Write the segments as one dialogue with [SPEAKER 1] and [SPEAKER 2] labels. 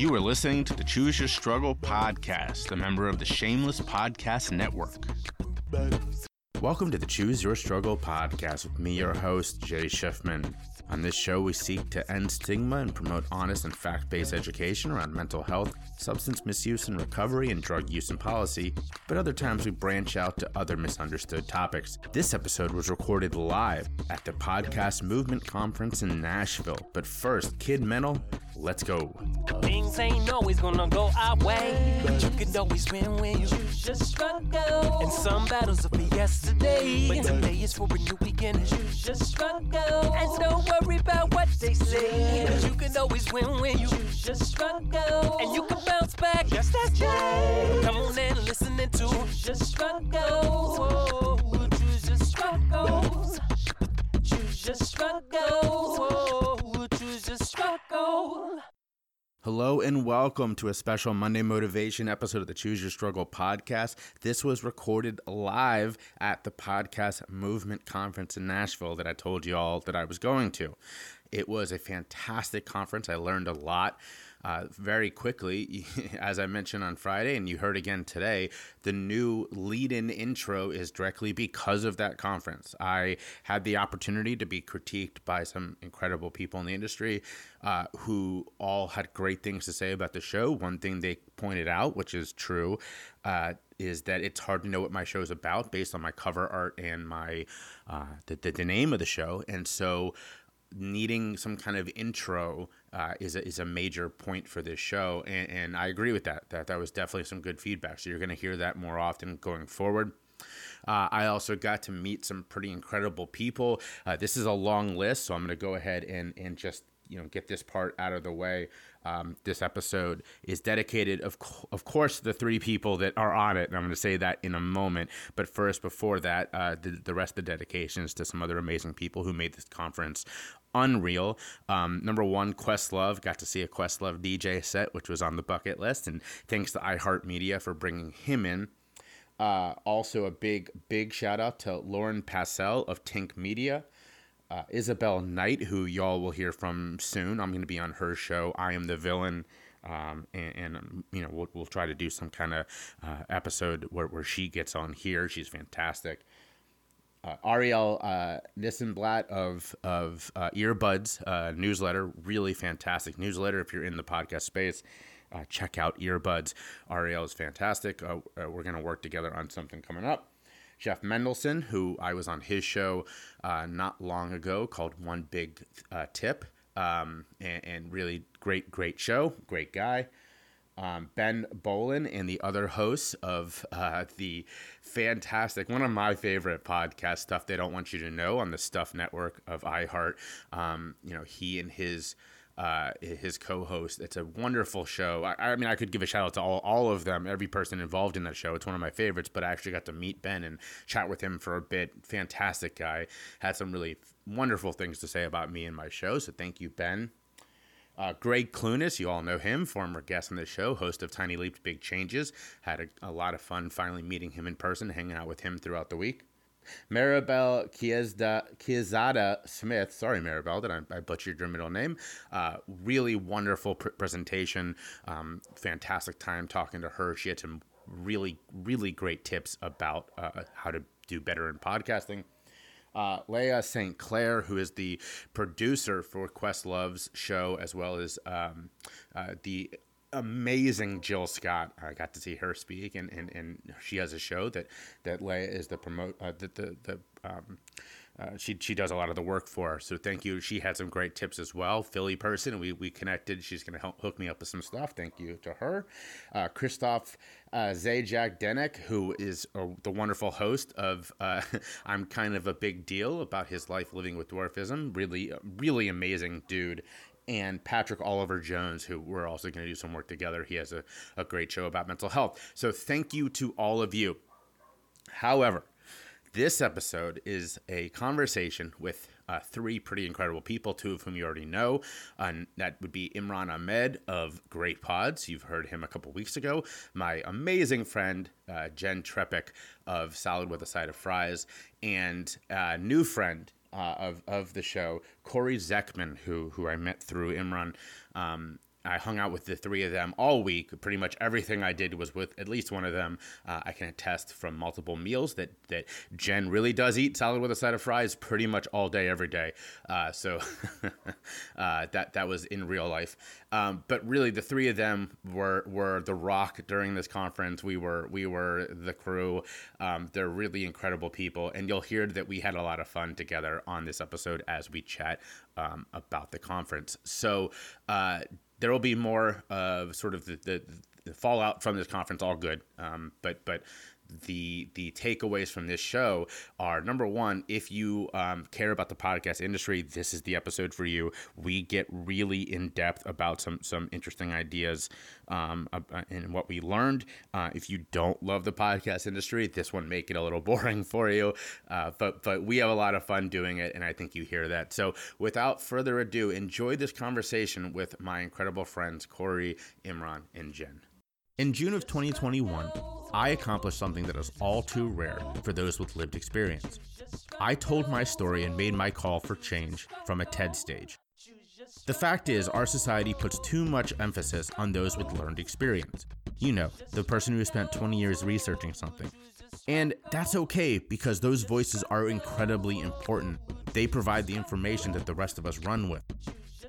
[SPEAKER 1] You are listening to the Choose Your Struggle podcast, a member of the Shameless Podcast Network. Welcome to the Choose Your Struggle podcast with me, your host, Jay Schiffman. On this show, we seek to end stigma and promote honest and fact based education around mental health, substance misuse and recovery, and drug use and policy, but other times we branch out to other misunderstood topics. This episode was recorded live at the Podcast Movement Conference in Nashville. But first, Kid Mental, let's go.
[SPEAKER 2] Things ain't always gonna go our way, but you can always win when you your struggle. And some battles are for yesterday, but today is for a new beginning. Choose your struggle, and don't worry about what they say, cause you can always win when you your struggle, and you can bounce back just as Jay. Come on and listen to choose your struggles. Whoa, choose your struggles. Choose your struggles. Whoa,
[SPEAKER 1] Hello and welcome to a special Monday Motivation episode of the Choose Your Struggle podcast. This was recorded live at the Podcast Movement Conference in Nashville that I told you all that I was going to. It was a fantastic conference. I learned a lot uh, very quickly. As I mentioned on Friday, and you heard again today, the new lead in intro is directly because of that conference. I had the opportunity to be critiqued by some incredible people in the industry uh, who all had great things to say about the show. One thing they pointed out, which is true, uh, is that it's hard to know what my show is about based on my cover art and my uh, the, the, the name of the show. And so needing some kind of intro uh, is a, is a major point for this show, and, and I agree with that. That that was definitely some good feedback. So you're going to hear that more often going forward. Uh, I also got to meet some pretty incredible people. Uh, this is a long list, so I'm going to go ahead and and just you know get this part out of the way. Um, this episode is dedicated, of co- of course, the three people that are on it, and I'm going to say that in a moment. But first, before that, uh, the, the rest of the dedications to some other amazing people who made this conference unreal. Um, number one, Questlove. Got to see a Questlove DJ set, which was on the bucket list, and thanks to iHeartMedia for bringing him in. Uh, also, a big, big shout out to Lauren Passell of Tink Media. Uh, Isabel Knight, who y'all will hear from soon. I'm going to be on her show. I am the villain. Um, and, and um, you know we'll, we'll try to do some kind of uh, episode where, where she gets on here. She's fantastic. Uh, Ariel uh, Nissenblatt of of uh, Earbuds uh, newsletter, really fantastic newsletter. If you're in the podcast space, uh, check out Earbuds. Ariel is fantastic. Uh, uh, we're gonna work together on something coming up. Jeff Mendelson, who I was on his show not long ago, called One Big Tip, um, and, and really great, great show, great guy. Um, ben Bowlin and the other hosts of uh, the fantastic, one of my favorite podcast stuff they don't want you to know on the Stuff Network of iHeart. Um, you know, he and his uh, his co-host. It's a wonderful show. I, I, mean, I could give a shout out to all, all of them, every person involved in that show. It's one of my favorites. But I actually got to meet Ben and chat with him for a bit. Fantastic guy. Had some really wonderful things to say about me and my show. So thank you, Ben. Uh, Gregg Clunis, you all know him, former guest on the show, host of Tiny Leaps, Big Changes. Had a, a lot of fun finally meeting him in person, hanging out with him throughout the week. Maribel Quezada Smith, sorry Maribel, that I, I, butchered your middle name. Uh, really wonderful pr- presentation, um, fantastic time talking to her. She had some really, really great tips about uh, how to do better in podcasting. Uh, Laiya St. Clair, who is the producer for Questlove's show, as well as um, uh, the amazing Jill Scott. I got to see her speak, and, and, and she has a show that that Laiya is the promote uh, the the, the um, uh, she she does a lot of the work for. Her. So thank you. She had some great tips as well. Philly person, we we connected. She's gonna help hook me up with some stuff. Thank you to her. Uh, Christoph uh, Zajac Denek, who is uh, the wonderful host of uh, I'm kind of a big deal about his life living with dwarfism. Really, really amazing dude and Patrick Oliver Jones, who we're also going to do some work together. He has a, a great show about mental health. So thank you to all of you. However, this episode is a conversation with uh, three pretty incredible people, two of whom you already know. and that would be Imran Ahmed of Great Pods. You've heard him a couple weeks ago. My amazing friend, uh, Jenn Trepeck of Salad with a Side of Fries, and uh, new friend, uh, of of the show, Corey Zeckman, who who I met through Imran. Um, I hung out with the three of them all week. Pretty much everything I did was with at least one of them. Uh, I can attest from multiple meals that that Jenn really does eat salad with a side of fries pretty much all day, every day. Uh, so uh, that that was in real life. Um, but really, the three of them were were the rock during this conference. We were we were the crew. Um, they're really incredible people, and you'll hear that we had a lot of fun together on this episode as we chat um, about the conference. So uh, there will be more of sort of the, the, the fallout from this conference. All good, um, but but the the takeaways from this show are number one if you um, care about the podcast industry this is the episode for you. We get really in depth about some some interesting ideas um, and what we learned. Uh, if you don't love the podcast industry this one make it a little boring for you. Uh, but but we have a lot of fun doing it and i think you hear that. So without further ado enjoy this conversation with my incredible friends corey imran and jen. In June of 2021, I accomplished something that is all too rare for those with lived experience. I told my story and made my call for change from a TED stage. The fact is, our society puts too much emphasis on those with learned experience. You know, the person who spent 20 years researching something. And that's okay because those voices are incredibly important. They provide the information that the rest of us run with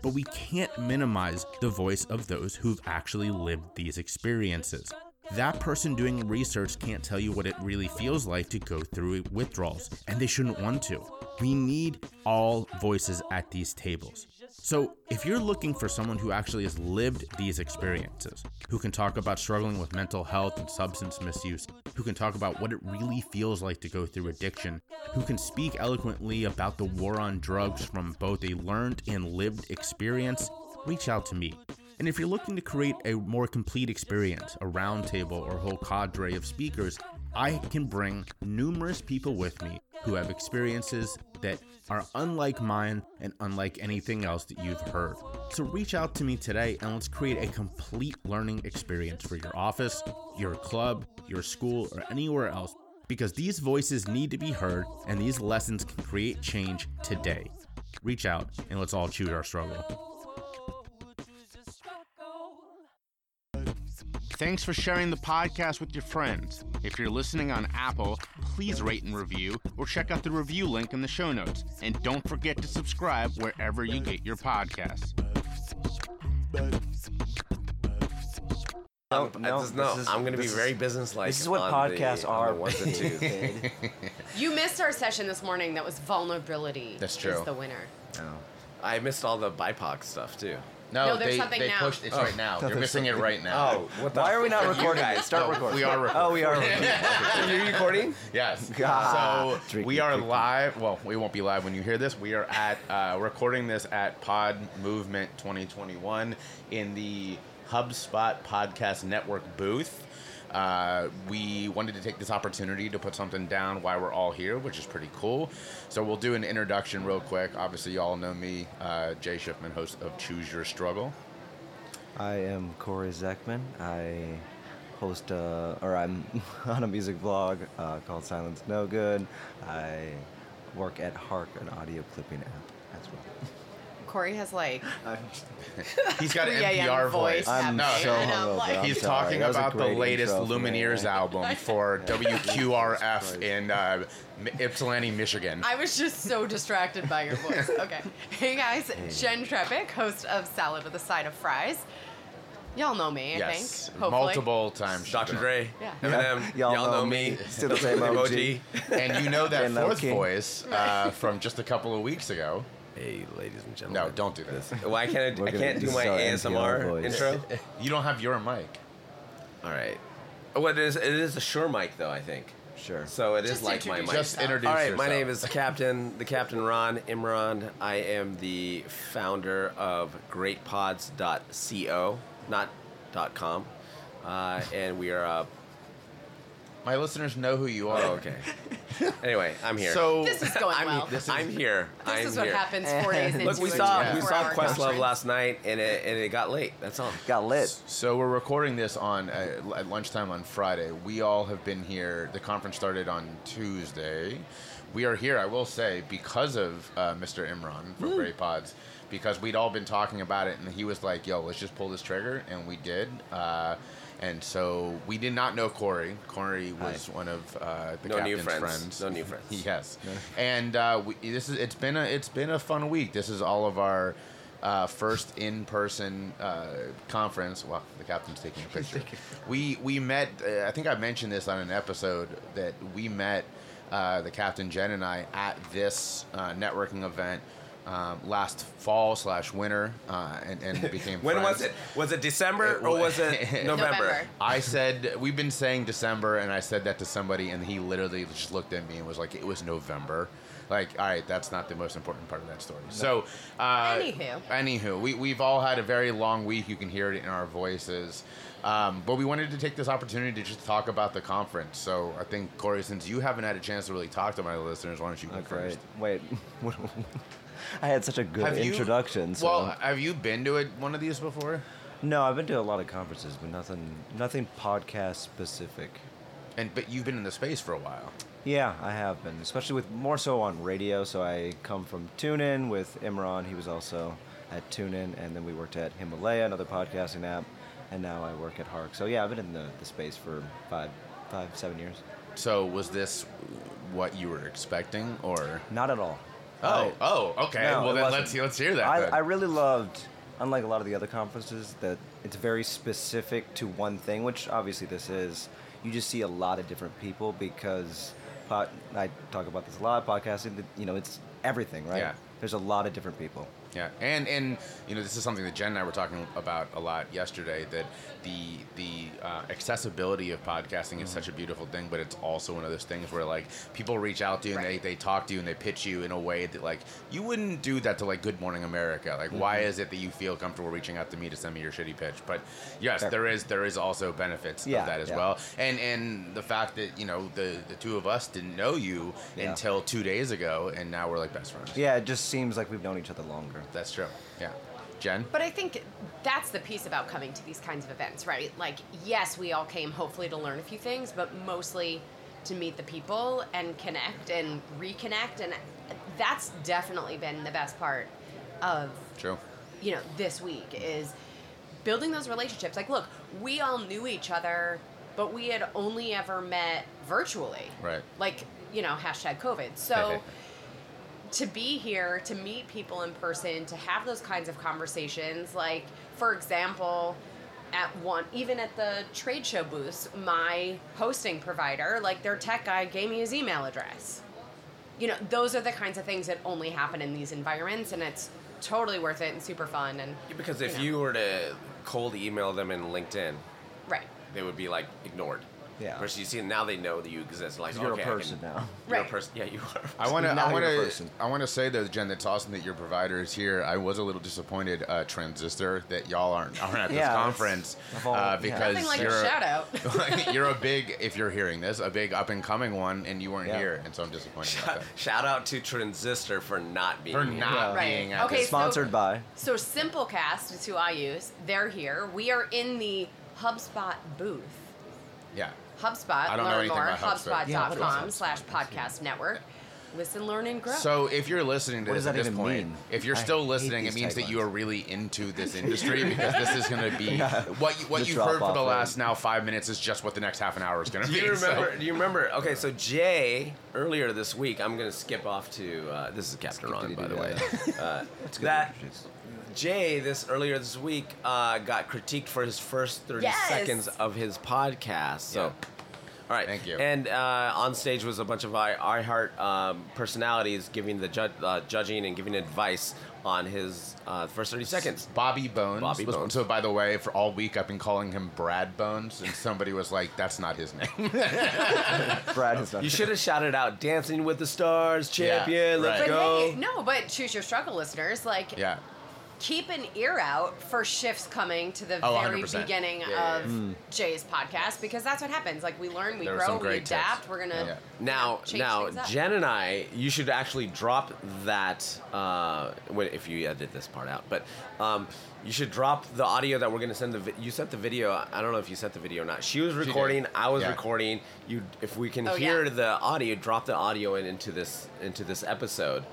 [SPEAKER 1] but we can't minimize the voice of those who've actually lived these experiences. That person doing research can't tell you what it really feels like to go through withdrawals, and they shouldn't want to. We need all voices at these tables. So, if you're looking for someone who actually has lived these experiences, who can talk about struggling with mental health and substance misuse, who can talk about what it really feels like to go through addiction, who can speak eloquently about the war on drugs from both a learned and lived experience, reach out to me. And if you're looking to create a more complete experience, a roundtable or whole cadre of speakers, I can bring numerous people with me who have experiences that are unlike mine and unlike anything else that you've heard. So reach out to me today and let's create a complete learning experience for your office, your club, your school, or anywhere else because these voices need to be heard and these lessons can create change today. Reach out and let's all choose our struggle. Thanks for sharing the podcast with your friends. If you're listening on Apple, please rate and review or check out the review link in the show notes. And don't forget to subscribe wherever you get your podcasts.
[SPEAKER 3] No,
[SPEAKER 4] no,
[SPEAKER 3] just, no
[SPEAKER 4] this is-
[SPEAKER 3] I'm going to be very businesslike.
[SPEAKER 4] This is what
[SPEAKER 3] on
[SPEAKER 4] podcasts
[SPEAKER 3] the,
[SPEAKER 4] are.
[SPEAKER 3] On the ones and twos.
[SPEAKER 5] You missed our session this morning. That was vulnerability.
[SPEAKER 1] That's
[SPEAKER 5] Is
[SPEAKER 1] true.
[SPEAKER 5] the winner.
[SPEAKER 3] I missed all the BIPOC stuff too.
[SPEAKER 1] No,
[SPEAKER 5] No, there's
[SPEAKER 1] they,
[SPEAKER 5] something
[SPEAKER 1] they
[SPEAKER 5] now.
[SPEAKER 1] pushed it's right now. You're
[SPEAKER 4] there's
[SPEAKER 1] missing it right now.
[SPEAKER 3] Oh, what the
[SPEAKER 4] Why are we not recording?
[SPEAKER 3] guys?
[SPEAKER 4] Start
[SPEAKER 1] No,
[SPEAKER 4] recording.
[SPEAKER 1] we are recording.
[SPEAKER 4] Oh, we are recording.
[SPEAKER 3] You're recording?
[SPEAKER 1] Yes.
[SPEAKER 4] God.
[SPEAKER 1] So
[SPEAKER 4] Tricky,
[SPEAKER 1] we are
[SPEAKER 4] tricky.
[SPEAKER 1] live. Well, we won't be live when you hear this. We are at uh, recording this at Pod Movement 2021 in the HubSpot Podcast Network booth. Uh, we wanted to take this opportunity to put something down while we're all here, which is pretty cool. So we'll do an introduction real quick. Obviously, you all know me, uh, Jay Schiffman, host of Choose Your Struggle.
[SPEAKER 4] I am Corey Zeckman. I host, uh, or I'm on a music vlog uh, called Silence No Good. I work at Hark, an audio clipping app.
[SPEAKER 5] Corey has like
[SPEAKER 1] He's got an
[SPEAKER 5] 3 a.m.
[SPEAKER 1] NPR voice.
[SPEAKER 5] voice.
[SPEAKER 4] I'm
[SPEAKER 1] no,
[SPEAKER 4] so
[SPEAKER 5] And I'm
[SPEAKER 4] hungover.
[SPEAKER 5] like-
[SPEAKER 4] I'm
[SPEAKER 1] He's
[SPEAKER 4] sorry.
[SPEAKER 1] talking
[SPEAKER 4] That was a
[SPEAKER 1] about the
[SPEAKER 4] great
[SPEAKER 1] latest
[SPEAKER 4] intro for me.
[SPEAKER 1] Lumineers album for WQRF
[SPEAKER 4] Christ.
[SPEAKER 1] in uh, Mi- Ypsilanti, Michigan.
[SPEAKER 5] I was just so distracted by your voice. Okay. Hey guys, Jenn Trepeck, host of Salad with a Side of Fries. Y'all know me, I
[SPEAKER 1] yes,
[SPEAKER 5] think. Hopefully.
[SPEAKER 1] multiple times.
[SPEAKER 3] Dr. Dre,
[SPEAKER 5] Yeah.
[SPEAKER 3] Eminem,
[SPEAKER 4] Y'all
[SPEAKER 3] y'all,
[SPEAKER 4] know
[SPEAKER 3] know,
[SPEAKER 4] me.
[SPEAKER 3] me.
[SPEAKER 4] Still the same
[SPEAKER 3] emoji.
[SPEAKER 1] And you know that
[SPEAKER 4] And no
[SPEAKER 1] fourth
[SPEAKER 4] king.
[SPEAKER 1] voice uh, from just a couple of weeks ago.
[SPEAKER 3] Hey, ladies and gentlemen.
[SPEAKER 1] No, don't do this.
[SPEAKER 3] Why can't I, I can't do my
[SPEAKER 4] is
[SPEAKER 3] ASMR intro?
[SPEAKER 1] You don't have your mic.
[SPEAKER 3] All right. Well, it is, it is a sure mic though, I think.
[SPEAKER 4] Sure.
[SPEAKER 3] So it is
[SPEAKER 5] Just
[SPEAKER 3] like my mic.
[SPEAKER 1] Just introduce
[SPEAKER 3] All right,
[SPEAKER 1] yourself.
[SPEAKER 3] my name is Captain, the Captain Ron Imran. I am the founder of greatpods.co, not .com. Uh, and we are uh,
[SPEAKER 1] My listeners know who you are.
[SPEAKER 3] Oh, okay. anyway, I'm here.
[SPEAKER 1] So
[SPEAKER 5] This is going
[SPEAKER 3] I'm,
[SPEAKER 5] well.
[SPEAKER 1] this is-
[SPEAKER 3] I'm here.
[SPEAKER 5] This
[SPEAKER 3] I'm
[SPEAKER 5] is what
[SPEAKER 3] here.
[SPEAKER 5] happens four days into
[SPEAKER 3] Look, we
[SPEAKER 5] a
[SPEAKER 3] saw we
[SPEAKER 5] 24
[SPEAKER 3] saw
[SPEAKER 5] hour
[SPEAKER 3] Questlove
[SPEAKER 5] conference.
[SPEAKER 3] last night, and it and it got late. That's all.
[SPEAKER 4] Got lit.
[SPEAKER 1] So we're recording this on uh, at lunchtime on Friday. We all have been here. The conference started on Tuesday. We are here, I will say, because of uh, Mr. Imran from Great Pods,
[SPEAKER 6] because we'd all been talking about it, and he was like, "Yo, let's just pull this trigger," and we did. Uh, and so we did not know Corey. Corey was one of uh, the
[SPEAKER 3] No new
[SPEAKER 6] captain's
[SPEAKER 3] friends. No new friends.
[SPEAKER 6] yes, and uh, we, this is it's been a it's been a fun week. This is all of our. Uh, first in-person uh, conference. Well, the captain's taking a picture. we we met. Uh, I think I mentioned this on an episode that we met uh, the captain Jenn and I at this uh, networking event um, last fall slash winter, uh, and, and became.
[SPEAKER 3] When was it? Was it December
[SPEAKER 6] It
[SPEAKER 3] or was it November?
[SPEAKER 5] November.
[SPEAKER 6] I said we've been saying December, and I said that to somebody, and he literally just looked at me and was like, "It was November." Like, all right, that's not the most important part of that story. So, uh,
[SPEAKER 5] Anywho.
[SPEAKER 6] anywho, we we've all had a very long week. You can hear it in our voices. Um, but we wanted to take this opportunity to just talk about the conference. So I think Corey, since you haven't had a chance to really talk to my listeners, why don't you go
[SPEAKER 4] Oh,
[SPEAKER 6] first?
[SPEAKER 4] Wait. I had such a good
[SPEAKER 6] Have you-
[SPEAKER 4] introduction. So.
[SPEAKER 6] Well, have you been to it, one of these before?
[SPEAKER 4] no, I've been to a lot of conferences, but nothing, nothing podcast specific.
[SPEAKER 6] And but you've been in the space for a while.
[SPEAKER 4] Yeah, I have been, especially with more so on radio. So I come from TuneIn with Imran. He was also at TuneIn, and then we worked at Himalaya, another podcasting app, and now I work at Hark. So yeah, I've been in the, the space for five, five, seven years.
[SPEAKER 6] So was this what you were expecting, or?
[SPEAKER 4] Not at all.
[SPEAKER 6] Oh,
[SPEAKER 4] I-
[SPEAKER 6] oh, okay.
[SPEAKER 4] No,
[SPEAKER 6] well, then
[SPEAKER 4] wasn't.
[SPEAKER 6] let's let's hear that.
[SPEAKER 4] I. I really loved, unlike a lot of the other conferences, that it's very specific to one thing, which obviously this is. You just see a lot of different people because pod, I talk about this a lot. Podcasting, you know, it's everything, right?
[SPEAKER 6] Yeah.
[SPEAKER 4] There's a lot of different people.
[SPEAKER 6] Yeah, and and you know this is something that Jenn and I were talking about a lot yesterday. That the the uh, accessibility of podcasting is such a beautiful thing, but it's also one of those things where like people reach out to you and
[SPEAKER 5] Right.
[SPEAKER 6] they, they talk to you and they pitch you in a way that like you wouldn't do that to like Good Morning America. Like, why is it that you feel comfortable reaching out to me to send me your shitty pitch? But yes, there is there is also benefits
[SPEAKER 4] Yeah,
[SPEAKER 6] of that as
[SPEAKER 4] yeah.
[SPEAKER 6] well, and and the fact that you know the the two of us didn't know you
[SPEAKER 4] Yeah.
[SPEAKER 6] until two days ago, and now we're like best friends.
[SPEAKER 4] Yeah, it just seems like we've known each other longer.
[SPEAKER 6] That's true. Yeah. Jenn?
[SPEAKER 5] But I think that's the piece about coming to these kinds of events, right? Like, yes, we all came hopefully to learn a few things, but mostly to meet the people and connect and reconnect. And that's definitely been the best part of
[SPEAKER 6] True.
[SPEAKER 5] you know this week is building those relationships like look we all knew each other but we had only ever met virtually
[SPEAKER 6] Right.
[SPEAKER 5] like you know hashtag covid so to be here to meet people in person to have those kinds of conversations like for example at one even at the trade show booths my hosting provider like their tech guy gave me his email address you know those are the kinds of things that only happen in these environments and it's totally worth it and super fun and
[SPEAKER 3] Because if
[SPEAKER 5] know.
[SPEAKER 3] you were to cold email them in LinkedIn,
[SPEAKER 5] right
[SPEAKER 3] they would be like ignored.
[SPEAKER 4] Yeah.
[SPEAKER 3] Versus you see now they know that you exist. Like
[SPEAKER 4] you're
[SPEAKER 3] okay,
[SPEAKER 4] a
[SPEAKER 3] I
[SPEAKER 4] person
[SPEAKER 3] can-
[SPEAKER 4] now.
[SPEAKER 3] You're a
[SPEAKER 5] Right.
[SPEAKER 3] person. Yeah, you are.
[SPEAKER 6] I want to.
[SPEAKER 4] Now
[SPEAKER 6] I want to.
[SPEAKER 4] person.
[SPEAKER 6] I want to say though, Jenn, that's awesome that your provider is here. I was a little disappointed, uh, Transistor, that y'all aren't aren't at this
[SPEAKER 4] Yeah, that's-
[SPEAKER 6] conference uh, because
[SPEAKER 5] nothing like
[SPEAKER 6] you're
[SPEAKER 5] a shout out
[SPEAKER 6] you're a big. If you're hearing this, a big up and coming one, and you weren't
[SPEAKER 4] Yeah.
[SPEAKER 6] here, and so I'm disappointed about that.
[SPEAKER 3] Shout out to Transistor for not being
[SPEAKER 6] For
[SPEAKER 3] here.
[SPEAKER 6] not
[SPEAKER 4] Yeah.
[SPEAKER 5] Right.
[SPEAKER 6] being at
[SPEAKER 5] Okay,
[SPEAKER 6] this.
[SPEAKER 5] so-
[SPEAKER 4] Sponsored by.
[SPEAKER 5] so simplecast is who i use they're here we are in the hubspot booth
[SPEAKER 6] Yeah.
[SPEAKER 5] HubSpot.
[SPEAKER 6] I don't know
[SPEAKER 5] learn
[SPEAKER 6] anything
[SPEAKER 5] more.
[SPEAKER 6] about HubSpot.
[SPEAKER 4] Yeah, what is
[SPEAKER 5] HubSpot.com
[SPEAKER 4] HubSpot?
[SPEAKER 5] slash podcast network. Listen, learn, and grow.
[SPEAKER 6] So if you're listening to
[SPEAKER 4] What
[SPEAKER 6] this
[SPEAKER 4] does
[SPEAKER 6] at this
[SPEAKER 4] even
[SPEAKER 6] point,
[SPEAKER 4] mean?
[SPEAKER 6] if you're still
[SPEAKER 4] hate
[SPEAKER 6] listening, it means that you are really into this industry because this is going to be what you, what
[SPEAKER 4] The
[SPEAKER 6] you've heard for the last now five minutes is just what the next half an hour is going to be.
[SPEAKER 3] you
[SPEAKER 6] so-
[SPEAKER 3] remember? Do you remember? Okay, so Jay earlier this week. I'm gonna skip off to uh, this is Captain Ron, by the way. Uh, that
[SPEAKER 4] introduce.
[SPEAKER 3] Jay this earlier this week uh, got critiqued for his first 30
[SPEAKER 5] Yes.
[SPEAKER 3] seconds of his podcast. So.
[SPEAKER 6] Yeah.
[SPEAKER 3] All right.
[SPEAKER 6] Thank you.
[SPEAKER 3] And uh, on stage was a bunch of I, iHeart um, personalities giving the ju- uh, judging and giving advice on his uh, first 30 seconds.
[SPEAKER 6] Bobby Bones.
[SPEAKER 3] Bobby
[SPEAKER 6] was-
[SPEAKER 3] Bones.
[SPEAKER 6] So, by the way, for all week I've been calling him Brad Bones, and somebody was like, "That's not his name."
[SPEAKER 4] Brad is not.
[SPEAKER 3] You should have shouted out "Dancing with the Stars"
[SPEAKER 6] Yeah,
[SPEAKER 3] champion. Let's
[SPEAKER 6] right.
[SPEAKER 5] but
[SPEAKER 3] go.
[SPEAKER 5] hey, no, but choose your struggle, listeners. Like,
[SPEAKER 6] yeah.
[SPEAKER 5] Keep an ear out for shifts coming to the
[SPEAKER 6] Oh,
[SPEAKER 5] very
[SPEAKER 6] 100%.
[SPEAKER 5] beginning
[SPEAKER 6] Yeah, yeah,
[SPEAKER 5] of
[SPEAKER 6] yeah.
[SPEAKER 5] Jay's podcast because that's what happens. Like, we learn, we
[SPEAKER 6] There
[SPEAKER 5] grow, we adapt.
[SPEAKER 6] tips.
[SPEAKER 5] We're gonna
[SPEAKER 6] Yeah.
[SPEAKER 3] Now,
[SPEAKER 5] change
[SPEAKER 3] now. Jenn and I, you should actually drop that uh, when- if you edit this part out. But um, you should drop the audio that we're gonna send. The vi- you sent the video. I don't know if you sent the video or not. She was
[SPEAKER 6] did.
[SPEAKER 3] recording. I was
[SPEAKER 6] Yeah.
[SPEAKER 3] recording. You, if we can
[SPEAKER 5] Oh,
[SPEAKER 3] hear
[SPEAKER 5] yeah.
[SPEAKER 3] the audio, drop the audio in, into this into this episode.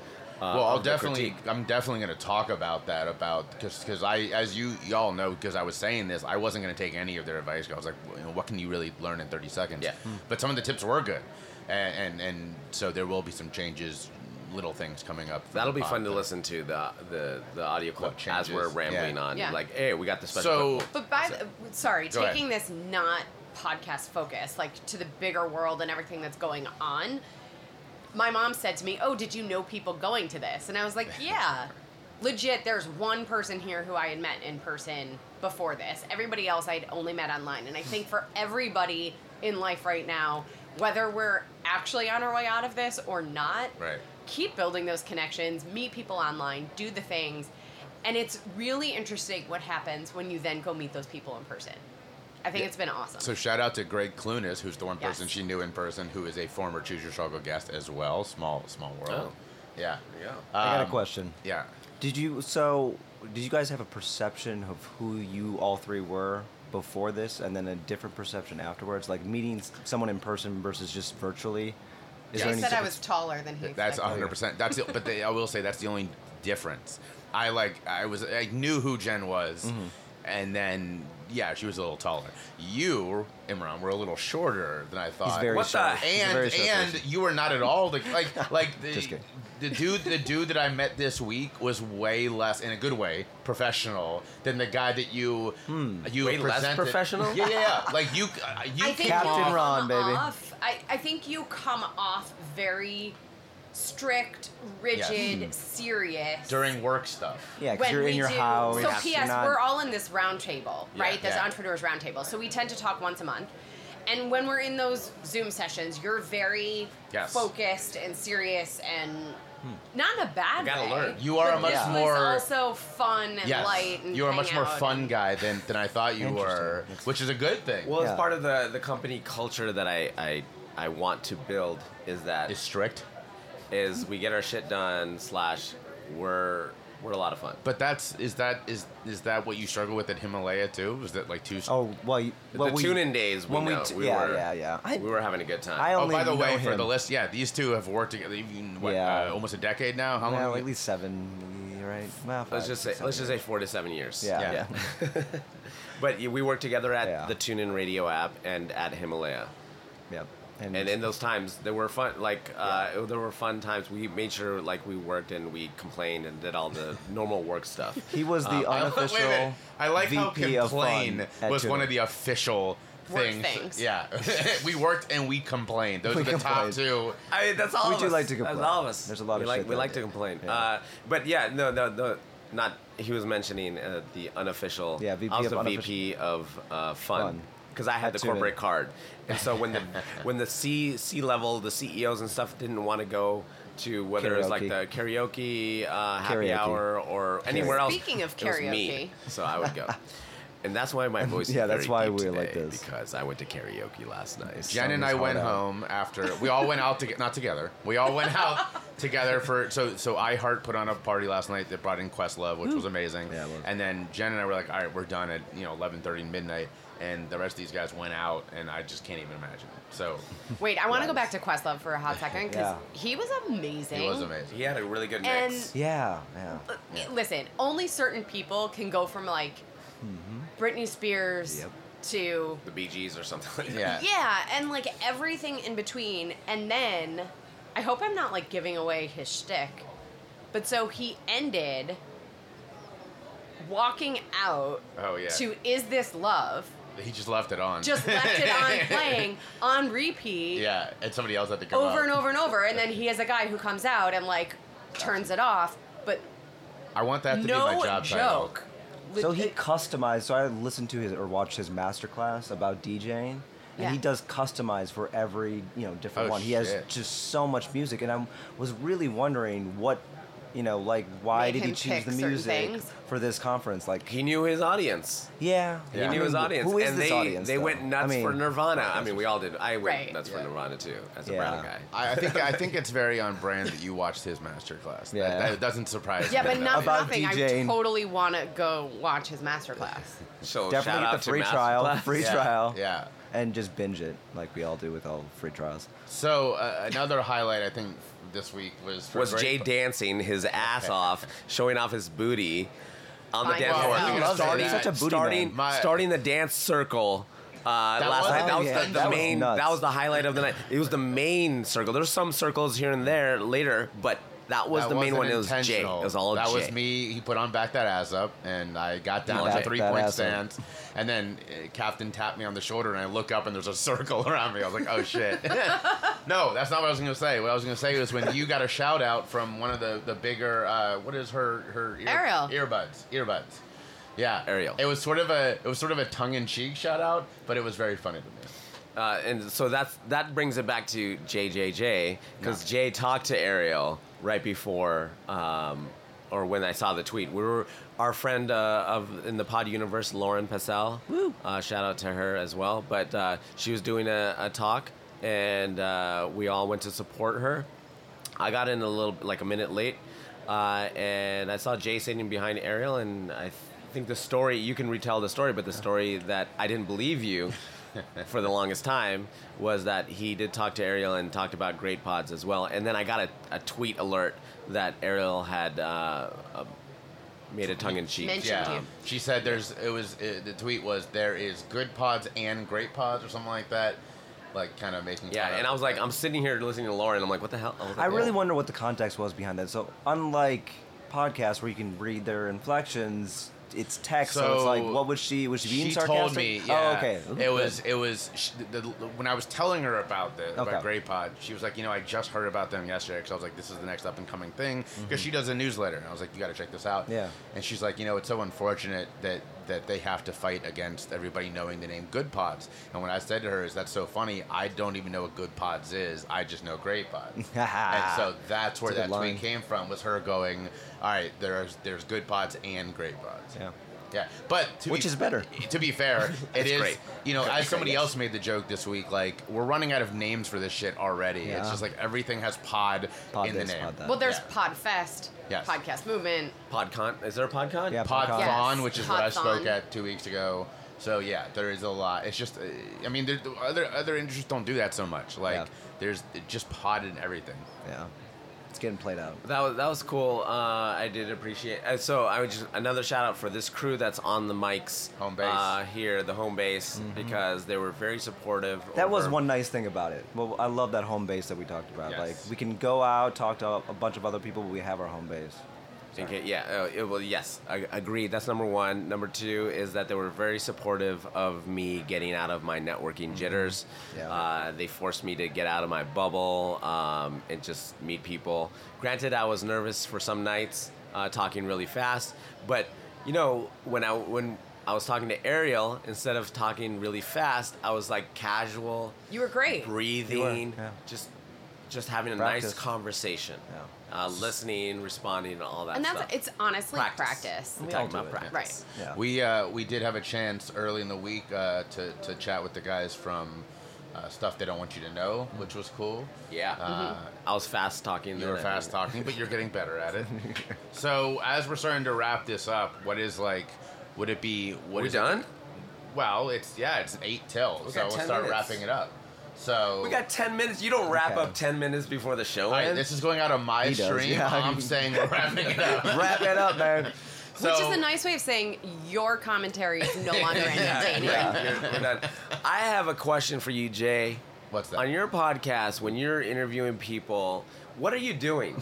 [SPEAKER 3] Uh,
[SPEAKER 6] well, I'll definitely.
[SPEAKER 3] critique.
[SPEAKER 6] I'm definitely going to talk about that about because because I as you y'all know because I was saying this I wasn't going to take any of their advice. I was like, well, you know, what can you really learn in 30 seconds?
[SPEAKER 3] Yeah.
[SPEAKER 6] But some of the tips were good, and and, and so there will be some changes, little things coming up.
[SPEAKER 3] That'll be fun to listen to the the, the audio clip as we're rambling
[SPEAKER 6] yeah.
[SPEAKER 3] on.
[SPEAKER 5] Yeah.
[SPEAKER 3] Like, hey, we got the special.
[SPEAKER 6] So
[SPEAKER 3] clip.
[SPEAKER 5] But by the, sorry,
[SPEAKER 6] Go ahead.
[SPEAKER 5] taking this not podcast focus, like to the bigger world and everything that's going on, my mom said to me, Oh, did you know people going to this? And I was like, Yeah. Legit, there's one person here who I had met in person before this. Everybody else I'd only met online. And I think for everybody in life right now, whether we're actually on our way out of this or not,
[SPEAKER 6] Right.
[SPEAKER 5] keep building those connections, meet people online, do the things. And it's really interesting what happens when you then go meet those people in person. I think
[SPEAKER 6] Yeah.
[SPEAKER 5] it's been awesome.
[SPEAKER 6] So shout out to Gregg Clunis, who's the one person she knew in person, who is a former Choose Your Struggle guest as well. Small small world.
[SPEAKER 3] Oh.
[SPEAKER 6] Yeah.
[SPEAKER 3] Yeah.
[SPEAKER 4] I got a
[SPEAKER 6] Um,
[SPEAKER 4] question.
[SPEAKER 6] Yeah.
[SPEAKER 4] Did you so? Did you guys have a perception of who you all three were before this, and then a different perception afterwards? Like meeting someone in person versus just virtually. Is
[SPEAKER 5] I
[SPEAKER 4] any
[SPEAKER 5] said I was taller than he.
[SPEAKER 6] That's
[SPEAKER 5] expected.
[SPEAKER 6] hundred percent. That's the, but they, I will say that's the only difference. I like I was I knew who Jenn was,
[SPEAKER 4] Mm-hmm.
[SPEAKER 6] and then yeah, she was a little taller. You, Imran, were a little shorter than I thought.
[SPEAKER 4] He's very
[SPEAKER 3] What the-
[SPEAKER 4] short. He's
[SPEAKER 6] and
[SPEAKER 4] very
[SPEAKER 6] and
[SPEAKER 4] person.
[SPEAKER 6] you were not at all the like like the,
[SPEAKER 4] Just
[SPEAKER 6] the dude the dude that I met this week was way less in a good way professional than the guy that you
[SPEAKER 4] Hmm.
[SPEAKER 6] you
[SPEAKER 3] Way less professional?
[SPEAKER 6] Yeah, yeah, yeah. Like you uh, you
[SPEAKER 5] I think
[SPEAKER 4] Captain
[SPEAKER 5] you
[SPEAKER 4] Ron,
[SPEAKER 5] come
[SPEAKER 4] baby.
[SPEAKER 5] Off, I, I think you come off very strict, rigid,
[SPEAKER 6] Yes.
[SPEAKER 5] serious
[SPEAKER 6] during work stuff.
[SPEAKER 4] Yeah, because
[SPEAKER 5] when
[SPEAKER 4] you're in
[SPEAKER 5] we
[SPEAKER 4] your
[SPEAKER 5] do,
[SPEAKER 4] house.
[SPEAKER 5] So
[SPEAKER 4] you're
[SPEAKER 5] P.S.
[SPEAKER 4] not-
[SPEAKER 5] We're all in this round table,
[SPEAKER 6] Yeah,
[SPEAKER 5] right? This
[SPEAKER 6] yeah.
[SPEAKER 5] entrepreneurs round table. So we tend to talk once a month. And when we're in those Zoom sessions, you're very
[SPEAKER 6] Yes.
[SPEAKER 5] focused and serious and hmm. not in a bad
[SPEAKER 3] You gotta
[SPEAKER 5] way.
[SPEAKER 3] learn.
[SPEAKER 6] You are a
[SPEAKER 5] but
[SPEAKER 6] much
[SPEAKER 5] this was
[SPEAKER 6] more-
[SPEAKER 5] also fun and
[SPEAKER 6] Yes,
[SPEAKER 5] light. And
[SPEAKER 6] you are a much more fun
[SPEAKER 5] and-
[SPEAKER 6] guy than, than I thought you were, which is a good thing.
[SPEAKER 3] Well,
[SPEAKER 4] Yeah.
[SPEAKER 3] it's part of the the company culture that I I, I want to build is that
[SPEAKER 6] is strict,
[SPEAKER 3] is we get our shit done slash we're we're a lot of fun.
[SPEAKER 6] but that's is that is is that what you struggle with at Himalaya too? Is that like too?
[SPEAKER 4] Oh well, you, well
[SPEAKER 3] the
[SPEAKER 4] we,
[SPEAKER 3] tune-in days, we
[SPEAKER 4] when we
[SPEAKER 3] know,
[SPEAKER 4] t-
[SPEAKER 3] we
[SPEAKER 4] yeah,
[SPEAKER 3] were-
[SPEAKER 4] yeah, yeah. I,
[SPEAKER 3] we were having a good time.
[SPEAKER 4] I only oh,
[SPEAKER 6] by the
[SPEAKER 4] know
[SPEAKER 6] way, for the list, yeah, these two have worked together. Even what,
[SPEAKER 4] Yeah.
[SPEAKER 6] uh, almost a decade now. How
[SPEAKER 4] well,
[SPEAKER 6] long?
[SPEAKER 4] at least seven, right? Well,
[SPEAKER 3] let's just say
[SPEAKER 4] six,
[SPEAKER 3] let's just say four to seven years.
[SPEAKER 4] Yeah,
[SPEAKER 6] Yeah.
[SPEAKER 4] yeah,
[SPEAKER 3] But we worked together at
[SPEAKER 4] Yeah.
[SPEAKER 3] the TuneIn Radio app and at Himalaya.
[SPEAKER 4] yeah.
[SPEAKER 3] And in those times, there were fun. Like uh, there were fun times. We made sure like we worked and we complained and did all the normal work stuff.
[SPEAKER 4] he was the
[SPEAKER 3] Um,
[SPEAKER 6] I, wait a
[SPEAKER 4] unofficial
[SPEAKER 6] minute. I like how
[SPEAKER 4] VP of
[SPEAKER 6] complain
[SPEAKER 4] fun at
[SPEAKER 6] was one of the official
[SPEAKER 5] Work
[SPEAKER 6] things.
[SPEAKER 5] things.
[SPEAKER 6] Yeah, we worked and we complained. Those
[SPEAKER 4] We
[SPEAKER 6] are the top two.
[SPEAKER 3] I mean, that's all
[SPEAKER 4] We
[SPEAKER 3] of
[SPEAKER 4] do
[SPEAKER 3] us.
[SPEAKER 4] like to complain.
[SPEAKER 3] That's all of us.
[SPEAKER 4] There's a lot
[SPEAKER 3] we
[SPEAKER 4] of
[SPEAKER 3] like
[SPEAKER 4] shit
[SPEAKER 3] we like to complain.
[SPEAKER 4] Yeah.
[SPEAKER 3] Uh, but yeah, no, no, no, not. He was mentioning uh, the unofficial.
[SPEAKER 4] Yeah, VP
[SPEAKER 3] I was
[SPEAKER 4] of
[SPEAKER 3] the
[SPEAKER 4] unofficial-
[SPEAKER 3] VP of uh, fun.
[SPEAKER 4] Fun.
[SPEAKER 3] Because I had the
[SPEAKER 4] TuneIn.
[SPEAKER 3] corporate card, and so when the when the C C level, the CEOs and stuff didn't want to go to whether it was like the karaoke, uh, happy
[SPEAKER 4] Karaoke.
[SPEAKER 3] hour or anywhere else.
[SPEAKER 5] Speaking of
[SPEAKER 3] it was me. so I would go. And that's why my voice is
[SPEAKER 4] Yeah, that's
[SPEAKER 3] very
[SPEAKER 4] why we're like this.
[SPEAKER 3] because I went to karaoke last night.
[SPEAKER 6] Jenn and I went
[SPEAKER 4] out.
[SPEAKER 6] home after we all went out to get not together. We all went out together for so so iHeart put on a party last night that brought in Questlove, which was amazing.
[SPEAKER 4] Yeah, it was.
[SPEAKER 6] And then Jenn and I were like, all right, we're done at you know 11:30 midnight, and the rest of these guys went out, and I just can't even imagine. So
[SPEAKER 5] Wait, I want to go back to Questlove for a hot second because
[SPEAKER 4] Yeah.
[SPEAKER 5] he was amazing.
[SPEAKER 6] it was amazing.
[SPEAKER 3] He had a really good
[SPEAKER 5] And-
[SPEAKER 3] mix.
[SPEAKER 4] Yeah, yeah.
[SPEAKER 5] Listen, only certain people can go from like Britney Spears
[SPEAKER 4] Yep.
[SPEAKER 5] to
[SPEAKER 3] the Bee Gees or something.
[SPEAKER 6] Yeah.
[SPEAKER 5] yeah, and like everything in between. And then, I hope I'm not like giving away his shtick, but so he ended walking out
[SPEAKER 6] Oh yeah.
[SPEAKER 5] to "Is This Love?"
[SPEAKER 6] He just left it on.
[SPEAKER 5] Just left it on playing on repeat.
[SPEAKER 6] Yeah, and somebody else had to come
[SPEAKER 5] over
[SPEAKER 6] out.
[SPEAKER 5] and over and over, and then he has a guy who comes out and like turns it off. But
[SPEAKER 6] I want that to
[SPEAKER 5] no
[SPEAKER 6] be my job title.
[SPEAKER 5] Joke.
[SPEAKER 4] So he
[SPEAKER 5] it-
[SPEAKER 4] customized. So I listened to his or watched his masterclass about DJing, and
[SPEAKER 5] Yeah.
[SPEAKER 4] he does customize for every you know different
[SPEAKER 6] Oh,
[SPEAKER 4] one. He has just so much music, and I was really wondering what, you know, like why
[SPEAKER 5] Made
[SPEAKER 4] did he
[SPEAKER 5] him
[SPEAKER 4] choose
[SPEAKER 5] pick
[SPEAKER 4] the
[SPEAKER 5] certain
[SPEAKER 4] music
[SPEAKER 5] things?
[SPEAKER 4] for this conference? Like,
[SPEAKER 3] He knew his audience.
[SPEAKER 4] yeah,
[SPEAKER 3] He
[SPEAKER 6] Yeah.
[SPEAKER 3] knew
[SPEAKER 4] I
[SPEAKER 3] his audience.
[SPEAKER 4] Who is
[SPEAKER 3] and
[SPEAKER 4] this
[SPEAKER 3] they,
[SPEAKER 4] audience?
[SPEAKER 3] They
[SPEAKER 4] though?
[SPEAKER 3] went nuts
[SPEAKER 4] I mean,
[SPEAKER 3] for Nirvana. I mean, we all did. I went
[SPEAKER 5] Right.
[SPEAKER 3] nuts for
[SPEAKER 6] Yeah.
[SPEAKER 3] Nirvana too, as a
[SPEAKER 4] Yeah.
[SPEAKER 3] brown guy.
[SPEAKER 6] I, I think I think it's very on brand that you watched his masterclass.
[SPEAKER 4] Yeah.
[SPEAKER 6] That, that doesn't surprise
[SPEAKER 5] yeah,
[SPEAKER 6] me.
[SPEAKER 5] but not for
[SPEAKER 4] About
[SPEAKER 5] nothing. I totally want to go watch his masterclass.
[SPEAKER 3] So
[SPEAKER 4] Definitely
[SPEAKER 3] shout
[SPEAKER 4] get
[SPEAKER 3] out
[SPEAKER 4] the
[SPEAKER 3] to
[SPEAKER 4] free trial.
[SPEAKER 3] Masterclass.
[SPEAKER 4] Free
[SPEAKER 6] yeah,
[SPEAKER 4] trial.
[SPEAKER 6] Yeah.
[SPEAKER 4] and just binge it like we all do with all free trials.
[SPEAKER 6] So uh, another highlight I think this week was for
[SPEAKER 3] was Jay
[SPEAKER 6] Po-
[SPEAKER 3] dancing his ass off, showing off his booty on the
[SPEAKER 5] By
[SPEAKER 3] dance floor,
[SPEAKER 5] himself.
[SPEAKER 3] Starting.
[SPEAKER 4] Such a booty
[SPEAKER 3] starting,
[SPEAKER 4] man.
[SPEAKER 6] My-
[SPEAKER 3] starting the dance circle. Uh,
[SPEAKER 6] That
[SPEAKER 3] last
[SPEAKER 6] was-
[SPEAKER 3] night, that
[SPEAKER 4] Oh,
[SPEAKER 3] was
[SPEAKER 4] yeah,
[SPEAKER 3] the, the
[SPEAKER 4] that
[SPEAKER 3] main.
[SPEAKER 4] nuts.
[SPEAKER 3] that was the highlight of the night. It was the main circle. There's some circles here and there later, but that was
[SPEAKER 6] that
[SPEAKER 3] the main one. It was Jay. It was all
[SPEAKER 6] That
[SPEAKER 3] Jay.
[SPEAKER 6] was me. He put on back that ass up, and I got down
[SPEAKER 3] Back
[SPEAKER 6] to three point
[SPEAKER 4] ass
[SPEAKER 6] stance. And then uh, Captain tapped me on the shoulder, and I look up, and there's a circle around me. I was like, oh shit. no, that's not what I was going to say. What I was going to say was when you got a shout out from one of the the bigger. Uh, what is her her ear,
[SPEAKER 5] Ariel.
[SPEAKER 6] earbuds earbuds. Yeah,
[SPEAKER 3] Ariel.
[SPEAKER 6] It was sort of a it was sort of a tongue in cheek shout out, but it was very funny to me.
[SPEAKER 3] Uh, and so that's that brings it back to JJJ because Jay talked to Ariel right before, um, or when I saw the tweet. We were our friend uh, of in the Pod universe, Lauren Passell. Uh, shout out to her as well. But uh, she was doing a, a talk, and uh, we all went to support her. I got in a little like a minute late, uh, and I saw Jay sitting behind Ariel, and I th- think the story you can retell the story, but the story that I didn't believe you for the longest time was that he did talk to Ariel and talked about great pods as well, and then I got a, a tweet alert that Ariel had uh, uh, made a tongue in cheek.
[SPEAKER 5] Mentioned
[SPEAKER 6] Yeah,
[SPEAKER 5] you.
[SPEAKER 6] she said there's. It was uh the tweet was there is good pods and great pods or something like that, like kind of making.
[SPEAKER 3] Yeah, and I was like, I'm sitting here listening to Lauren. I'm like, what the hell? was
[SPEAKER 4] I
[SPEAKER 3] like,
[SPEAKER 4] really
[SPEAKER 3] oh.
[SPEAKER 4] wonder what the context was behind that. So unlike podcasts where you can read their inflections, it's text. So, it's like, what was she? Was she being
[SPEAKER 6] she
[SPEAKER 4] sarcastic?
[SPEAKER 6] told me, yeah.
[SPEAKER 4] Oh, okay.
[SPEAKER 6] It was, it was sh the, the, when I was telling her about the about
[SPEAKER 4] Okay.
[SPEAKER 6] Great Pod. She was like, you know, I just heard about them yesterday because I was like, this is the next up and coming thing because she does a newsletter. And I was like, you got to check this out.
[SPEAKER 4] Mm-hmm. Yeah.
[SPEAKER 6] And she's like, you know, it's so unfortunate that that they have to fight against everybody knowing the name Good Pods. And when I said to her, is that's so funny? I don't even know what Good Pods is. I just know Great Pods. and so that's where
[SPEAKER 4] a
[SPEAKER 6] that tweet
[SPEAKER 4] line.
[SPEAKER 6] came from. Was her going, all right, there's there's Good Pods and Great Pods.
[SPEAKER 4] Yeah.
[SPEAKER 6] Yeah, but to
[SPEAKER 4] Which
[SPEAKER 6] be,
[SPEAKER 4] is better.
[SPEAKER 6] To be fair, it is.
[SPEAKER 3] great.
[SPEAKER 6] You know, as somebody
[SPEAKER 3] great, yes.
[SPEAKER 6] else made the joke this week, like we're running out of names for this shit already. It's just like everything has pod,
[SPEAKER 4] Pod
[SPEAKER 6] in the name.
[SPEAKER 4] pod that.
[SPEAKER 5] Well, there's
[SPEAKER 6] Yeah.
[SPEAKER 5] Podfest,
[SPEAKER 6] Yes.
[SPEAKER 5] Podcast Movement.
[SPEAKER 3] PodCon. Is there a PodCon?
[SPEAKER 4] Yeah.
[SPEAKER 6] Podthon,
[SPEAKER 5] Yes,
[SPEAKER 6] which is what I spoke at two weeks ago. So yeah, there is a lot. It's just, uh, I mean, there, other other industries don't do that so much. Like
[SPEAKER 4] Yeah.
[SPEAKER 6] there's just pod in everything.
[SPEAKER 4] Yeah. It's getting played out.
[SPEAKER 3] That was that was cool. Uh, I did appreciate. Uh, so I would just another shout out for this crew that's on the mics,
[SPEAKER 6] Home base.
[SPEAKER 3] uh, here, the home base, because they were very supportive.
[SPEAKER 4] Mm-hmm. That was one nice thing about it. Well, I love that home base that we talked about.
[SPEAKER 6] Yes.
[SPEAKER 4] Like we can go out, talk to a bunch of other people, but we have our home base.
[SPEAKER 3] Okay, yeah, uh, it, well, yes, I agreed. That's number one. Number two is that they were very supportive of me getting out of my networking jitters.
[SPEAKER 4] Yeah.
[SPEAKER 3] Uh, they forced me to get out of my bubble um, and just meet people. Granted, I was nervous for some nights, uh, talking really fast, but you know, when I when I was talking to Ariel, instead of talking really fast, I was like casual,
[SPEAKER 5] You were great.
[SPEAKER 3] breathing,
[SPEAKER 4] yeah.
[SPEAKER 3] just just having a
[SPEAKER 4] Practice.
[SPEAKER 3] nice conversation,
[SPEAKER 4] Yeah.
[SPEAKER 3] uh, listening, responding, and all that
[SPEAKER 5] and that's
[SPEAKER 3] stuff.
[SPEAKER 5] it's honestly
[SPEAKER 3] Practice.
[SPEAKER 5] practice.
[SPEAKER 3] I'm
[SPEAKER 4] We
[SPEAKER 3] talking about
[SPEAKER 4] it.
[SPEAKER 3] practice.
[SPEAKER 5] Right.
[SPEAKER 4] Yeah.
[SPEAKER 6] We uh, we did have a chance early in the week uh, to to chat with the guys from uh, stuff they don't want you to know, which was cool.
[SPEAKER 3] Yeah.
[SPEAKER 6] Uh,
[SPEAKER 3] I was fast talking.
[SPEAKER 6] You
[SPEAKER 3] then
[SPEAKER 6] were fast talking, but you're getting better at it. So as we're starting to wrap this up, what is like? Would it be? What
[SPEAKER 3] We
[SPEAKER 6] is it-
[SPEAKER 3] done?
[SPEAKER 6] well, it's yeah, it's eight till,
[SPEAKER 3] We
[SPEAKER 6] so we'll start
[SPEAKER 3] minutes.
[SPEAKER 6] wrapping it up. So
[SPEAKER 3] We got 10 minutes. You don't wrap
[SPEAKER 4] Okay.
[SPEAKER 3] up 10 minutes before the show
[SPEAKER 6] All right,
[SPEAKER 3] ends.
[SPEAKER 6] this is going out on my
[SPEAKER 4] He
[SPEAKER 6] stream.
[SPEAKER 4] yeah.
[SPEAKER 6] I'm saying we're wrapping it up.
[SPEAKER 4] Wrap it up, man.
[SPEAKER 6] So,
[SPEAKER 5] Which is a nice way of saying your commentary is no longer entertaining.
[SPEAKER 3] Yeah, you're- we're done. I have a question for you, Jay.
[SPEAKER 6] What's that?
[SPEAKER 3] On your podcast, when you're interviewing people, what are you doing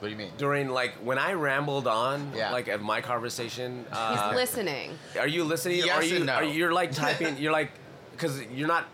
[SPEAKER 6] what do you mean?
[SPEAKER 3] during like when I rambled on,
[SPEAKER 6] Yeah.
[SPEAKER 3] like at my conversation?
[SPEAKER 5] He's
[SPEAKER 3] Uh,
[SPEAKER 5] listening.
[SPEAKER 3] are you listening?
[SPEAKER 6] Yes
[SPEAKER 3] are you?
[SPEAKER 6] and no.
[SPEAKER 3] Are you, you're like typing. You're like, because you're not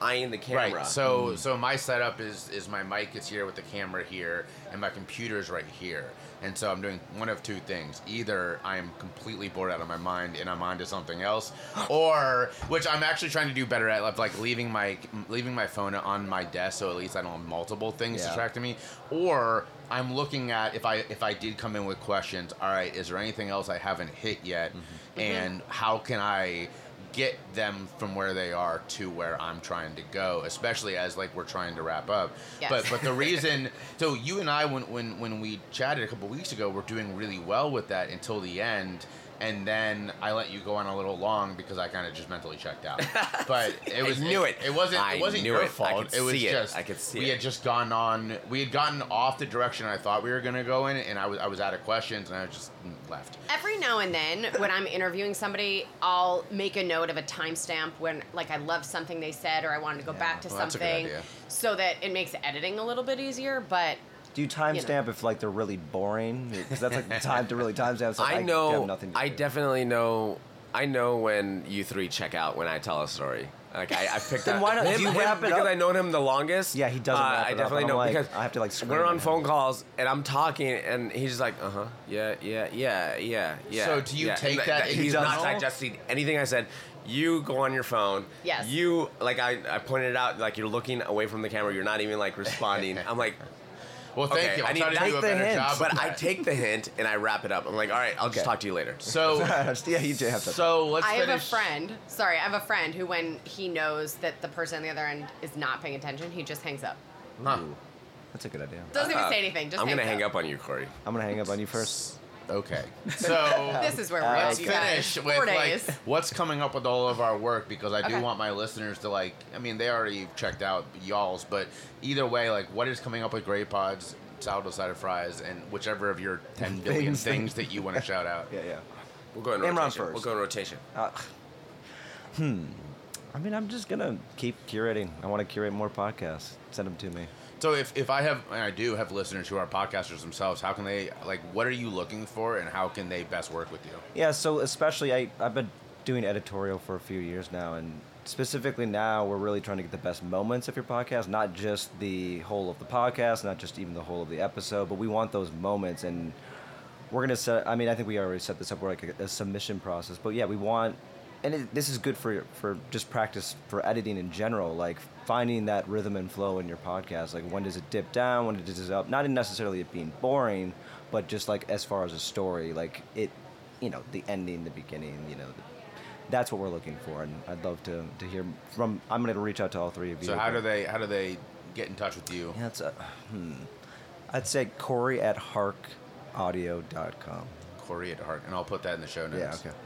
[SPEAKER 3] eyeing the camera.
[SPEAKER 6] Right. So hmm. so my setup is is my mic is here with the camera here, and my computer's right here. And so I'm doing one of two things. Either I'm completely bored out of my mind and I'm onto something else, or which I'm actually trying to do better at, like- like leaving my leaving my phone on my desk, so at least I don't have multiple things
[SPEAKER 4] Yeah.
[SPEAKER 6] distracting me. Or I'm looking at if I if I did come in with questions. All right, is there anything else I haven't hit yet? Mm-hmm. And how can I get them from where they are to where I'm trying to go, especially as like we're trying to wrap up.
[SPEAKER 5] Yes.
[SPEAKER 6] But but the reason so you and I when when when we chatted a couple weeks ago, we're doing really well with that until the end. And then I let you go on a little long because I kind of just mentally checked out. But it was
[SPEAKER 3] knew it.
[SPEAKER 6] It, wasn't.
[SPEAKER 3] I
[SPEAKER 6] it wasn't your
[SPEAKER 3] it. I
[SPEAKER 6] fault.
[SPEAKER 3] could
[SPEAKER 6] it was
[SPEAKER 3] see it.
[SPEAKER 6] just
[SPEAKER 3] I could see
[SPEAKER 6] we
[SPEAKER 3] it.
[SPEAKER 6] had just gone on. We had gotten off the direction I thought we were gonna go in, and I was I was out of questions, and I just left.
[SPEAKER 5] Every now and then, when I'm interviewing somebody, I'll make a note of a timestamp when, like, I love something they said or I wanted to go back to
[SPEAKER 6] well, that's a good
[SPEAKER 5] something,
[SPEAKER 6] idea.
[SPEAKER 5] so that it makes editing a little bit easier. But
[SPEAKER 4] Do you timestamp if like they're really boring? Because that's like the time to really timestamp. So
[SPEAKER 3] I
[SPEAKER 4] have
[SPEAKER 3] know.
[SPEAKER 4] nothing to
[SPEAKER 3] I
[SPEAKER 4] do.
[SPEAKER 3] definitely know. I know when you three check out when I tell a story. Like I, I picked
[SPEAKER 4] Then
[SPEAKER 3] up
[SPEAKER 4] why not-
[SPEAKER 3] him,
[SPEAKER 4] do you
[SPEAKER 3] him
[SPEAKER 4] wrap it
[SPEAKER 3] because
[SPEAKER 4] up?
[SPEAKER 3] I known him the longest.
[SPEAKER 4] Yeah, he doesn't
[SPEAKER 3] Uh, I
[SPEAKER 4] it
[SPEAKER 3] definitely
[SPEAKER 4] and
[SPEAKER 3] know
[SPEAKER 4] I'm like,
[SPEAKER 3] because
[SPEAKER 4] I have to, like, scream
[SPEAKER 3] we're on phone calls and I'm talking and he's just like, uh huh, yeah, yeah, yeah, yeah, yeah.
[SPEAKER 6] So do you
[SPEAKER 3] yeah.
[SPEAKER 6] take
[SPEAKER 3] And
[SPEAKER 6] that
[SPEAKER 3] He's not
[SPEAKER 6] internal?
[SPEAKER 3] digesting anything I said. You go on your phone.
[SPEAKER 5] Yes.
[SPEAKER 3] You like I, I pointed out like you're looking away from the camera. You're not even like responding. I'm like,
[SPEAKER 6] Well, thank
[SPEAKER 3] Okay,
[SPEAKER 6] you.
[SPEAKER 3] I
[SPEAKER 6] I'll
[SPEAKER 3] need
[SPEAKER 6] to
[SPEAKER 3] to
[SPEAKER 6] do
[SPEAKER 4] take
[SPEAKER 6] a
[SPEAKER 4] the
[SPEAKER 6] better
[SPEAKER 4] hint.
[SPEAKER 6] job.
[SPEAKER 3] but I take the hint and I wrap it up. I'm like, all right, I'll just talk to you later.
[SPEAKER 6] So
[SPEAKER 4] yeah, you do have to.
[SPEAKER 6] so let's
[SPEAKER 5] I have a friend. Sorry, I have a friend who, when he knows that the person on the other end is not paying attention, he just hangs up.
[SPEAKER 6] Huh.
[SPEAKER 4] Ooh, that's a good idea.
[SPEAKER 5] Doesn't even
[SPEAKER 3] Uh,
[SPEAKER 5] say anything. Just
[SPEAKER 3] I'm gonna
[SPEAKER 5] hangs
[SPEAKER 3] hang up on you, Corey.
[SPEAKER 4] I'm gonna hang up on you first.
[SPEAKER 6] Okay. So
[SPEAKER 5] This is where we're
[SPEAKER 4] Uh,
[SPEAKER 6] let's
[SPEAKER 5] you
[SPEAKER 6] finish
[SPEAKER 5] guys.
[SPEAKER 6] with
[SPEAKER 5] Four
[SPEAKER 6] like
[SPEAKER 5] days.
[SPEAKER 6] what's coming up with all of our work because I do
[SPEAKER 5] Okay.
[SPEAKER 6] want my listeners to like. I mean, they already checked out y'all's, but either way, like, what is coming up with Great Pods, Sourdough Side of Fries, and whichever of your ten billion
[SPEAKER 4] Things.
[SPEAKER 6] things that you want to shout out.
[SPEAKER 4] Yeah, yeah.
[SPEAKER 3] We'll go in
[SPEAKER 4] Imran
[SPEAKER 3] rotation.
[SPEAKER 4] first.
[SPEAKER 3] We'll go in rotation.
[SPEAKER 4] Uh, hmm. I mean, I'm just gonna keep curating. I want to curate more podcasts. Send them to me.
[SPEAKER 6] So if, if I have and I do have listeners who are podcasters themselves, how can they like what are you looking for and how can they best work with you?
[SPEAKER 4] Yeah, so especially I I've been doing editorial for a few years now, and specifically now we're really trying to get the best moments of your podcast, not just the whole of the podcast, not just even the whole of the episode, but we want those moments, and we're gonna set. I mean, I think we already set this up. We're like a, a submission process, but yeah, we want. And it, this is good for for just practice for editing in general, like finding that rhythm and flow in your podcast. Like when does it dip down, when does it up? Not necessarily it being boring, but just like as far as a story, like it, you know, the ending, the beginning, you know, that's what we're looking for. And I'd love to to hear from. I'm gonna reach out to all three of you.
[SPEAKER 6] So how do they how do they get in touch with you?
[SPEAKER 4] Yeah, it's a, hmm. I'd say Corey at harkaudio.com.
[SPEAKER 6] Corey at hark, and I'll put that in the show notes.
[SPEAKER 4] Yeah, okay.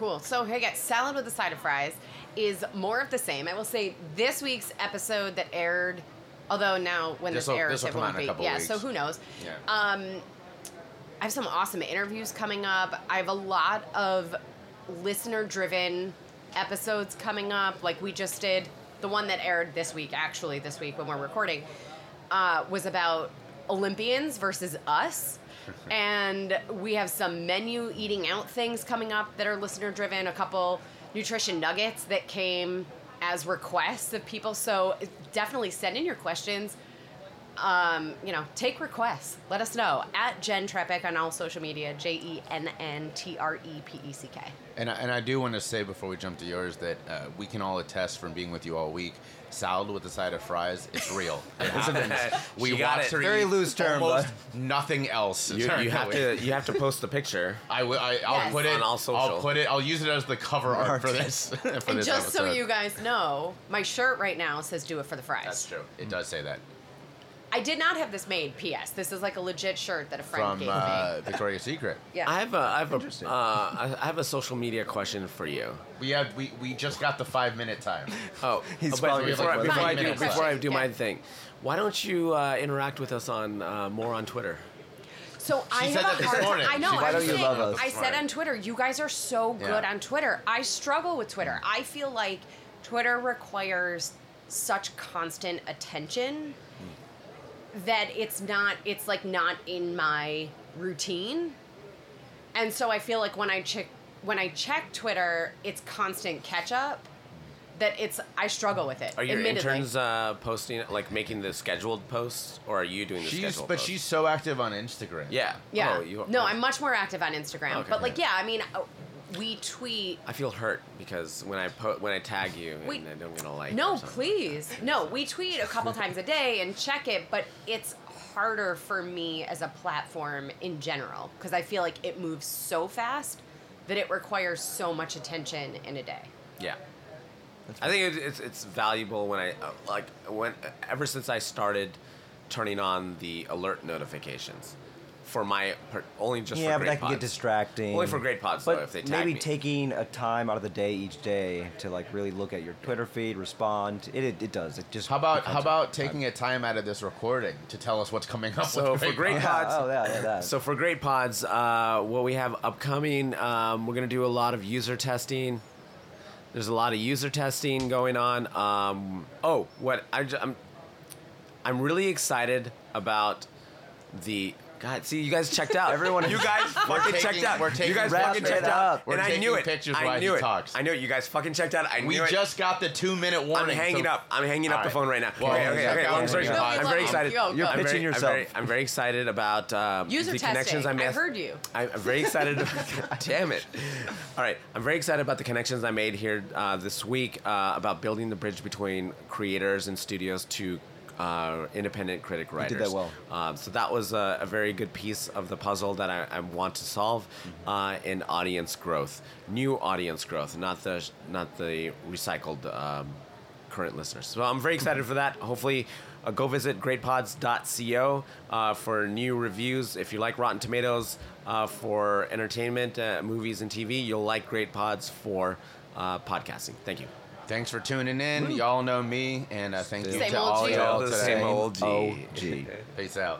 [SPEAKER 5] Cool. So hey guys, salad with a side of fries is more of the same. I will say this week's episode that aired, although now when this,
[SPEAKER 6] This'll-
[SPEAKER 5] airs
[SPEAKER 6] this'll
[SPEAKER 5] it won't be. yeah.
[SPEAKER 6] weeks.
[SPEAKER 5] So who knows?
[SPEAKER 6] Yeah.
[SPEAKER 5] Um, I have some awesome interviews coming up. I have a lot of listener-driven episodes coming up. Like we just did the one that aired this week. Actually, this week when we're recording, uh, was about Olympians versus us. and we have some menu eating out things coming up that are listener driven, a couple nutrition nuggets that came as requests of people. So definitely send in your questions. Um, you know, take requests. Let us know at Jenn Trepeck on all social media. J E N N T R E P E C K.
[SPEAKER 6] And I, and I do want to say before we jump to yours that uh, we can all attest from being with you all week. Salad with a side of fries, it's real. It happens. We
[SPEAKER 3] She got it.
[SPEAKER 6] her
[SPEAKER 4] Very loose term, but-
[SPEAKER 6] nothing else.
[SPEAKER 3] You, you have to you have to post the picture.
[SPEAKER 6] I will. I, I'll
[SPEAKER 5] Yes.
[SPEAKER 6] put it
[SPEAKER 3] On all
[SPEAKER 6] I'll put it. I'll use it as the cover art for this. for
[SPEAKER 5] And
[SPEAKER 6] this
[SPEAKER 5] just so you guys know, my shirt right now says "Do it for the fries."
[SPEAKER 6] That's true. It does say that
[SPEAKER 5] I did not have this made. P.S. This is like a legit shirt that a friend
[SPEAKER 6] from
[SPEAKER 5] gave
[SPEAKER 6] uh,
[SPEAKER 5] me.
[SPEAKER 6] Victoria's Secret.
[SPEAKER 5] Yeah.
[SPEAKER 3] I have a I have a uh, I I have a social media question for you.
[SPEAKER 6] We have we, we just got the five minute time.
[SPEAKER 3] Oh,
[SPEAKER 4] He's
[SPEAKER 3] oh, but
[SPEAKER 4] probably
[SPEAKER 3] before, I,
[SPEAKER 6] like,
[SPEAKER 3] before I do
[SPEAKER 6] minutes
[SPEAKER 3] before I
[SPEAKER 5] left.
[SPEAKER 3] do
[SPEAKER 5] Yeah.
[SPEAKER 3] my thing, why don't you uh, interact with us on uh, more on Twitter?
[SPEAKER 5] So I
[SPEAKER 6] She
[SPEAKER 5] have
[SPEAKER 6] that
[SPEAKER 5] a
[SPEAKER 6] this
[SPEAKER 5] hard
[SPEAKER 6] morning.
[SPEAKER 5] I know.
[SPEAKER 6] She-
[SPEAKER 5] I
[SPEAKER 4] Why don't you
[SPEAKER 5] saying,
[SPEAKER 4] love us?
[SPEAKER 5] I said on Twitter, you guys are so good
[SPEAKER 6] Yeah.
[SPEAKER 5] on Twitter. I struggle with Twitter. I feel like Twitter requires such constant attention that it's not. It's like not in my routine, and so I feel like when I check when I check Twitter, it's constant catch up. That it's I struggle with it.
[SPEAKER 3] Are your
[SPEAKER 5] admittedly.
[SPEAKER 3] interns uh, posting like making the scheduled posts, or are you doing the
[SPEAKER 6] She's
[SPEAKER 3] scheduled?
[SPEAKER 6] but
[SPEAKER 3] posts?
[SPEAKER 6] she's so active on Instagram.
[SPEAKER 3] yeah
[SPEAKER 5] Yeah.
[SPEAKER 3] Oh, you,
[SPEAKER 5] no, I'm much more active on Instagram.
[SPEAKER 3] Okay.
[SPEAKER 5] but like, yeah, I mean, uh, we tweet
[SPEAKER 3] I feel hurt because when I po- when I tag you and I don't get a like.
[SPEAKER 5] No, please. No, we tweet a couple times a day and check it, but it's harder for me as a platform in general because I feel like it moves so fast that it requires so much attention in a day.
[SPEAKER 3] Yeah. I think it, it's it's valuable when I uh, like when ever since I started turning on the alert notifications for my per, only just
[SPEAKER 4] yeah,
[SPEAKER 3] for
[SPEAKER 4] but
[SPEAKER 3] great
[SPEAKER 4] that can get
[SPEAKER 3] pods.
[SPEAKER 4] distracting.
[SPEAKER 3] Only for great pods,
[SPEAKER 4] but
[SPEAKER 3] though, if they tag
[SPEAKER 4] maybe
[SPEAKER 3] me.
[SPEAKER 4] taking a time out of the day each day to like really look at your Twitter feed, respond. It it, it does. It just
[SPEAKER 6] How about
[SPEAKER 4] becomes
[SPEAKER 6] how
[SPEAKER 4] a-
[SPEAKER 6] about taking a time out of this recording to tell us what's coming up?
[SPEAKER 3] So
[SPEAKER 6] with
[SPEAKER 3] for great
[SPEAKER 4] Yeah,
[SPEAKER 3] pods,
[SPEAKER 4] oh yeah, yeah, that.
[SPEAKER 3] So for Great Pods, uh, what we have upcoming, um, we're gonna do a lot of user testing. There's a lot of user testing going on. Um, oh, what I, am I'm really excited about the. God, see, you guys checked out.
[SPEAKER 4] Everyone-
[SPEAKER 3] you guys fucking
[SPEAKER 6] taking-
[SPEAKER 3] checked out.
[SPEAKER 6] we're taking
[SPEAKER 3] you guys
[SPEAKER 4] Wrap
[SPEAKER 3] fucking
[SPEAKER 4] it
[SPEAKER 3] checked
[SPEAKER 4] up.
[SPEAKER 3] out,
[SPEAKER 6] We're
[SPEAKER 3] and I
[SPEAKER 6] taking
[SPEAKER 3] knew it.
[SPEAKER 6] pictures
[SPEAKER 3] I
[SPEAKER 6] while he
[SPEAKER 3] knew it.
[SPEAKER 6] talks.
[SPEAKER 3] I knew it. You guys fucking checked out. I
[SPEAKER 6] we
[SPEAKER 3] knew it.
[SPEAKER 6] just got the two minute warning.
[SPEAKER 3] I'm hanging
[SPEAKER 6] so-
[SPEAKER 3] up. I'm hanging up
[SPEAKER 6] All
[SPEAKER 3] the phone right now.
[SPEAKER 6] Well,
[SPEAKER 3] okay, okay, okay. Long story short. I'm very excited.
[SPEAKER 5] go,
[SPEAKER 4] You're pitching
[SPEAKER 3] very,
[SPEAKER 4] yourself.
[SPEAKER 3] I'm very, I'm very excited about um,
[SPEAKER 5] User
[SPEAKER 3] the
[SPEAKER 5] testing.
[SPEAKER 3] connections I made.
[SPEAKER 5] I heard you.
[SPEAKER 3] I- I'm very excited. Damn it! All right, I'm very excited about the connections I made here uh, this week uh, about building the bridge between creators and studios to uh, independent critic writers.
[SPEAKER 4] did that well.
[SPEAKER 3] Um, so that was a, a very good piece of the puzzle that I, I want to solve uh, in audience growth, new audience growth, not the not the recycled um, current listeners. So I'm very excited for that. Hopefully, uh, go visit greatpods.co uh, for new reviews. If you like Rotten Tomatoes uh, for entertainment, uh, movies, and TV, you'll like Great Pods for uh, podcasting. Thank you.
[SPEAKER 6] Thanks for tuning in. Y'all know me, and uh, thank you
[SPEAKER 5] Same
[SPEAKER 6] to
[SPEAKER 5] old
[SPEAKER 6] all
[SPEAKER 5] G.
[SPEAKER 6] y'all
[SPEAKER 3] The
[SPEAKER 6] today.
[SPEAKER 3] same old G.
[SPEAKER 6] Peace out.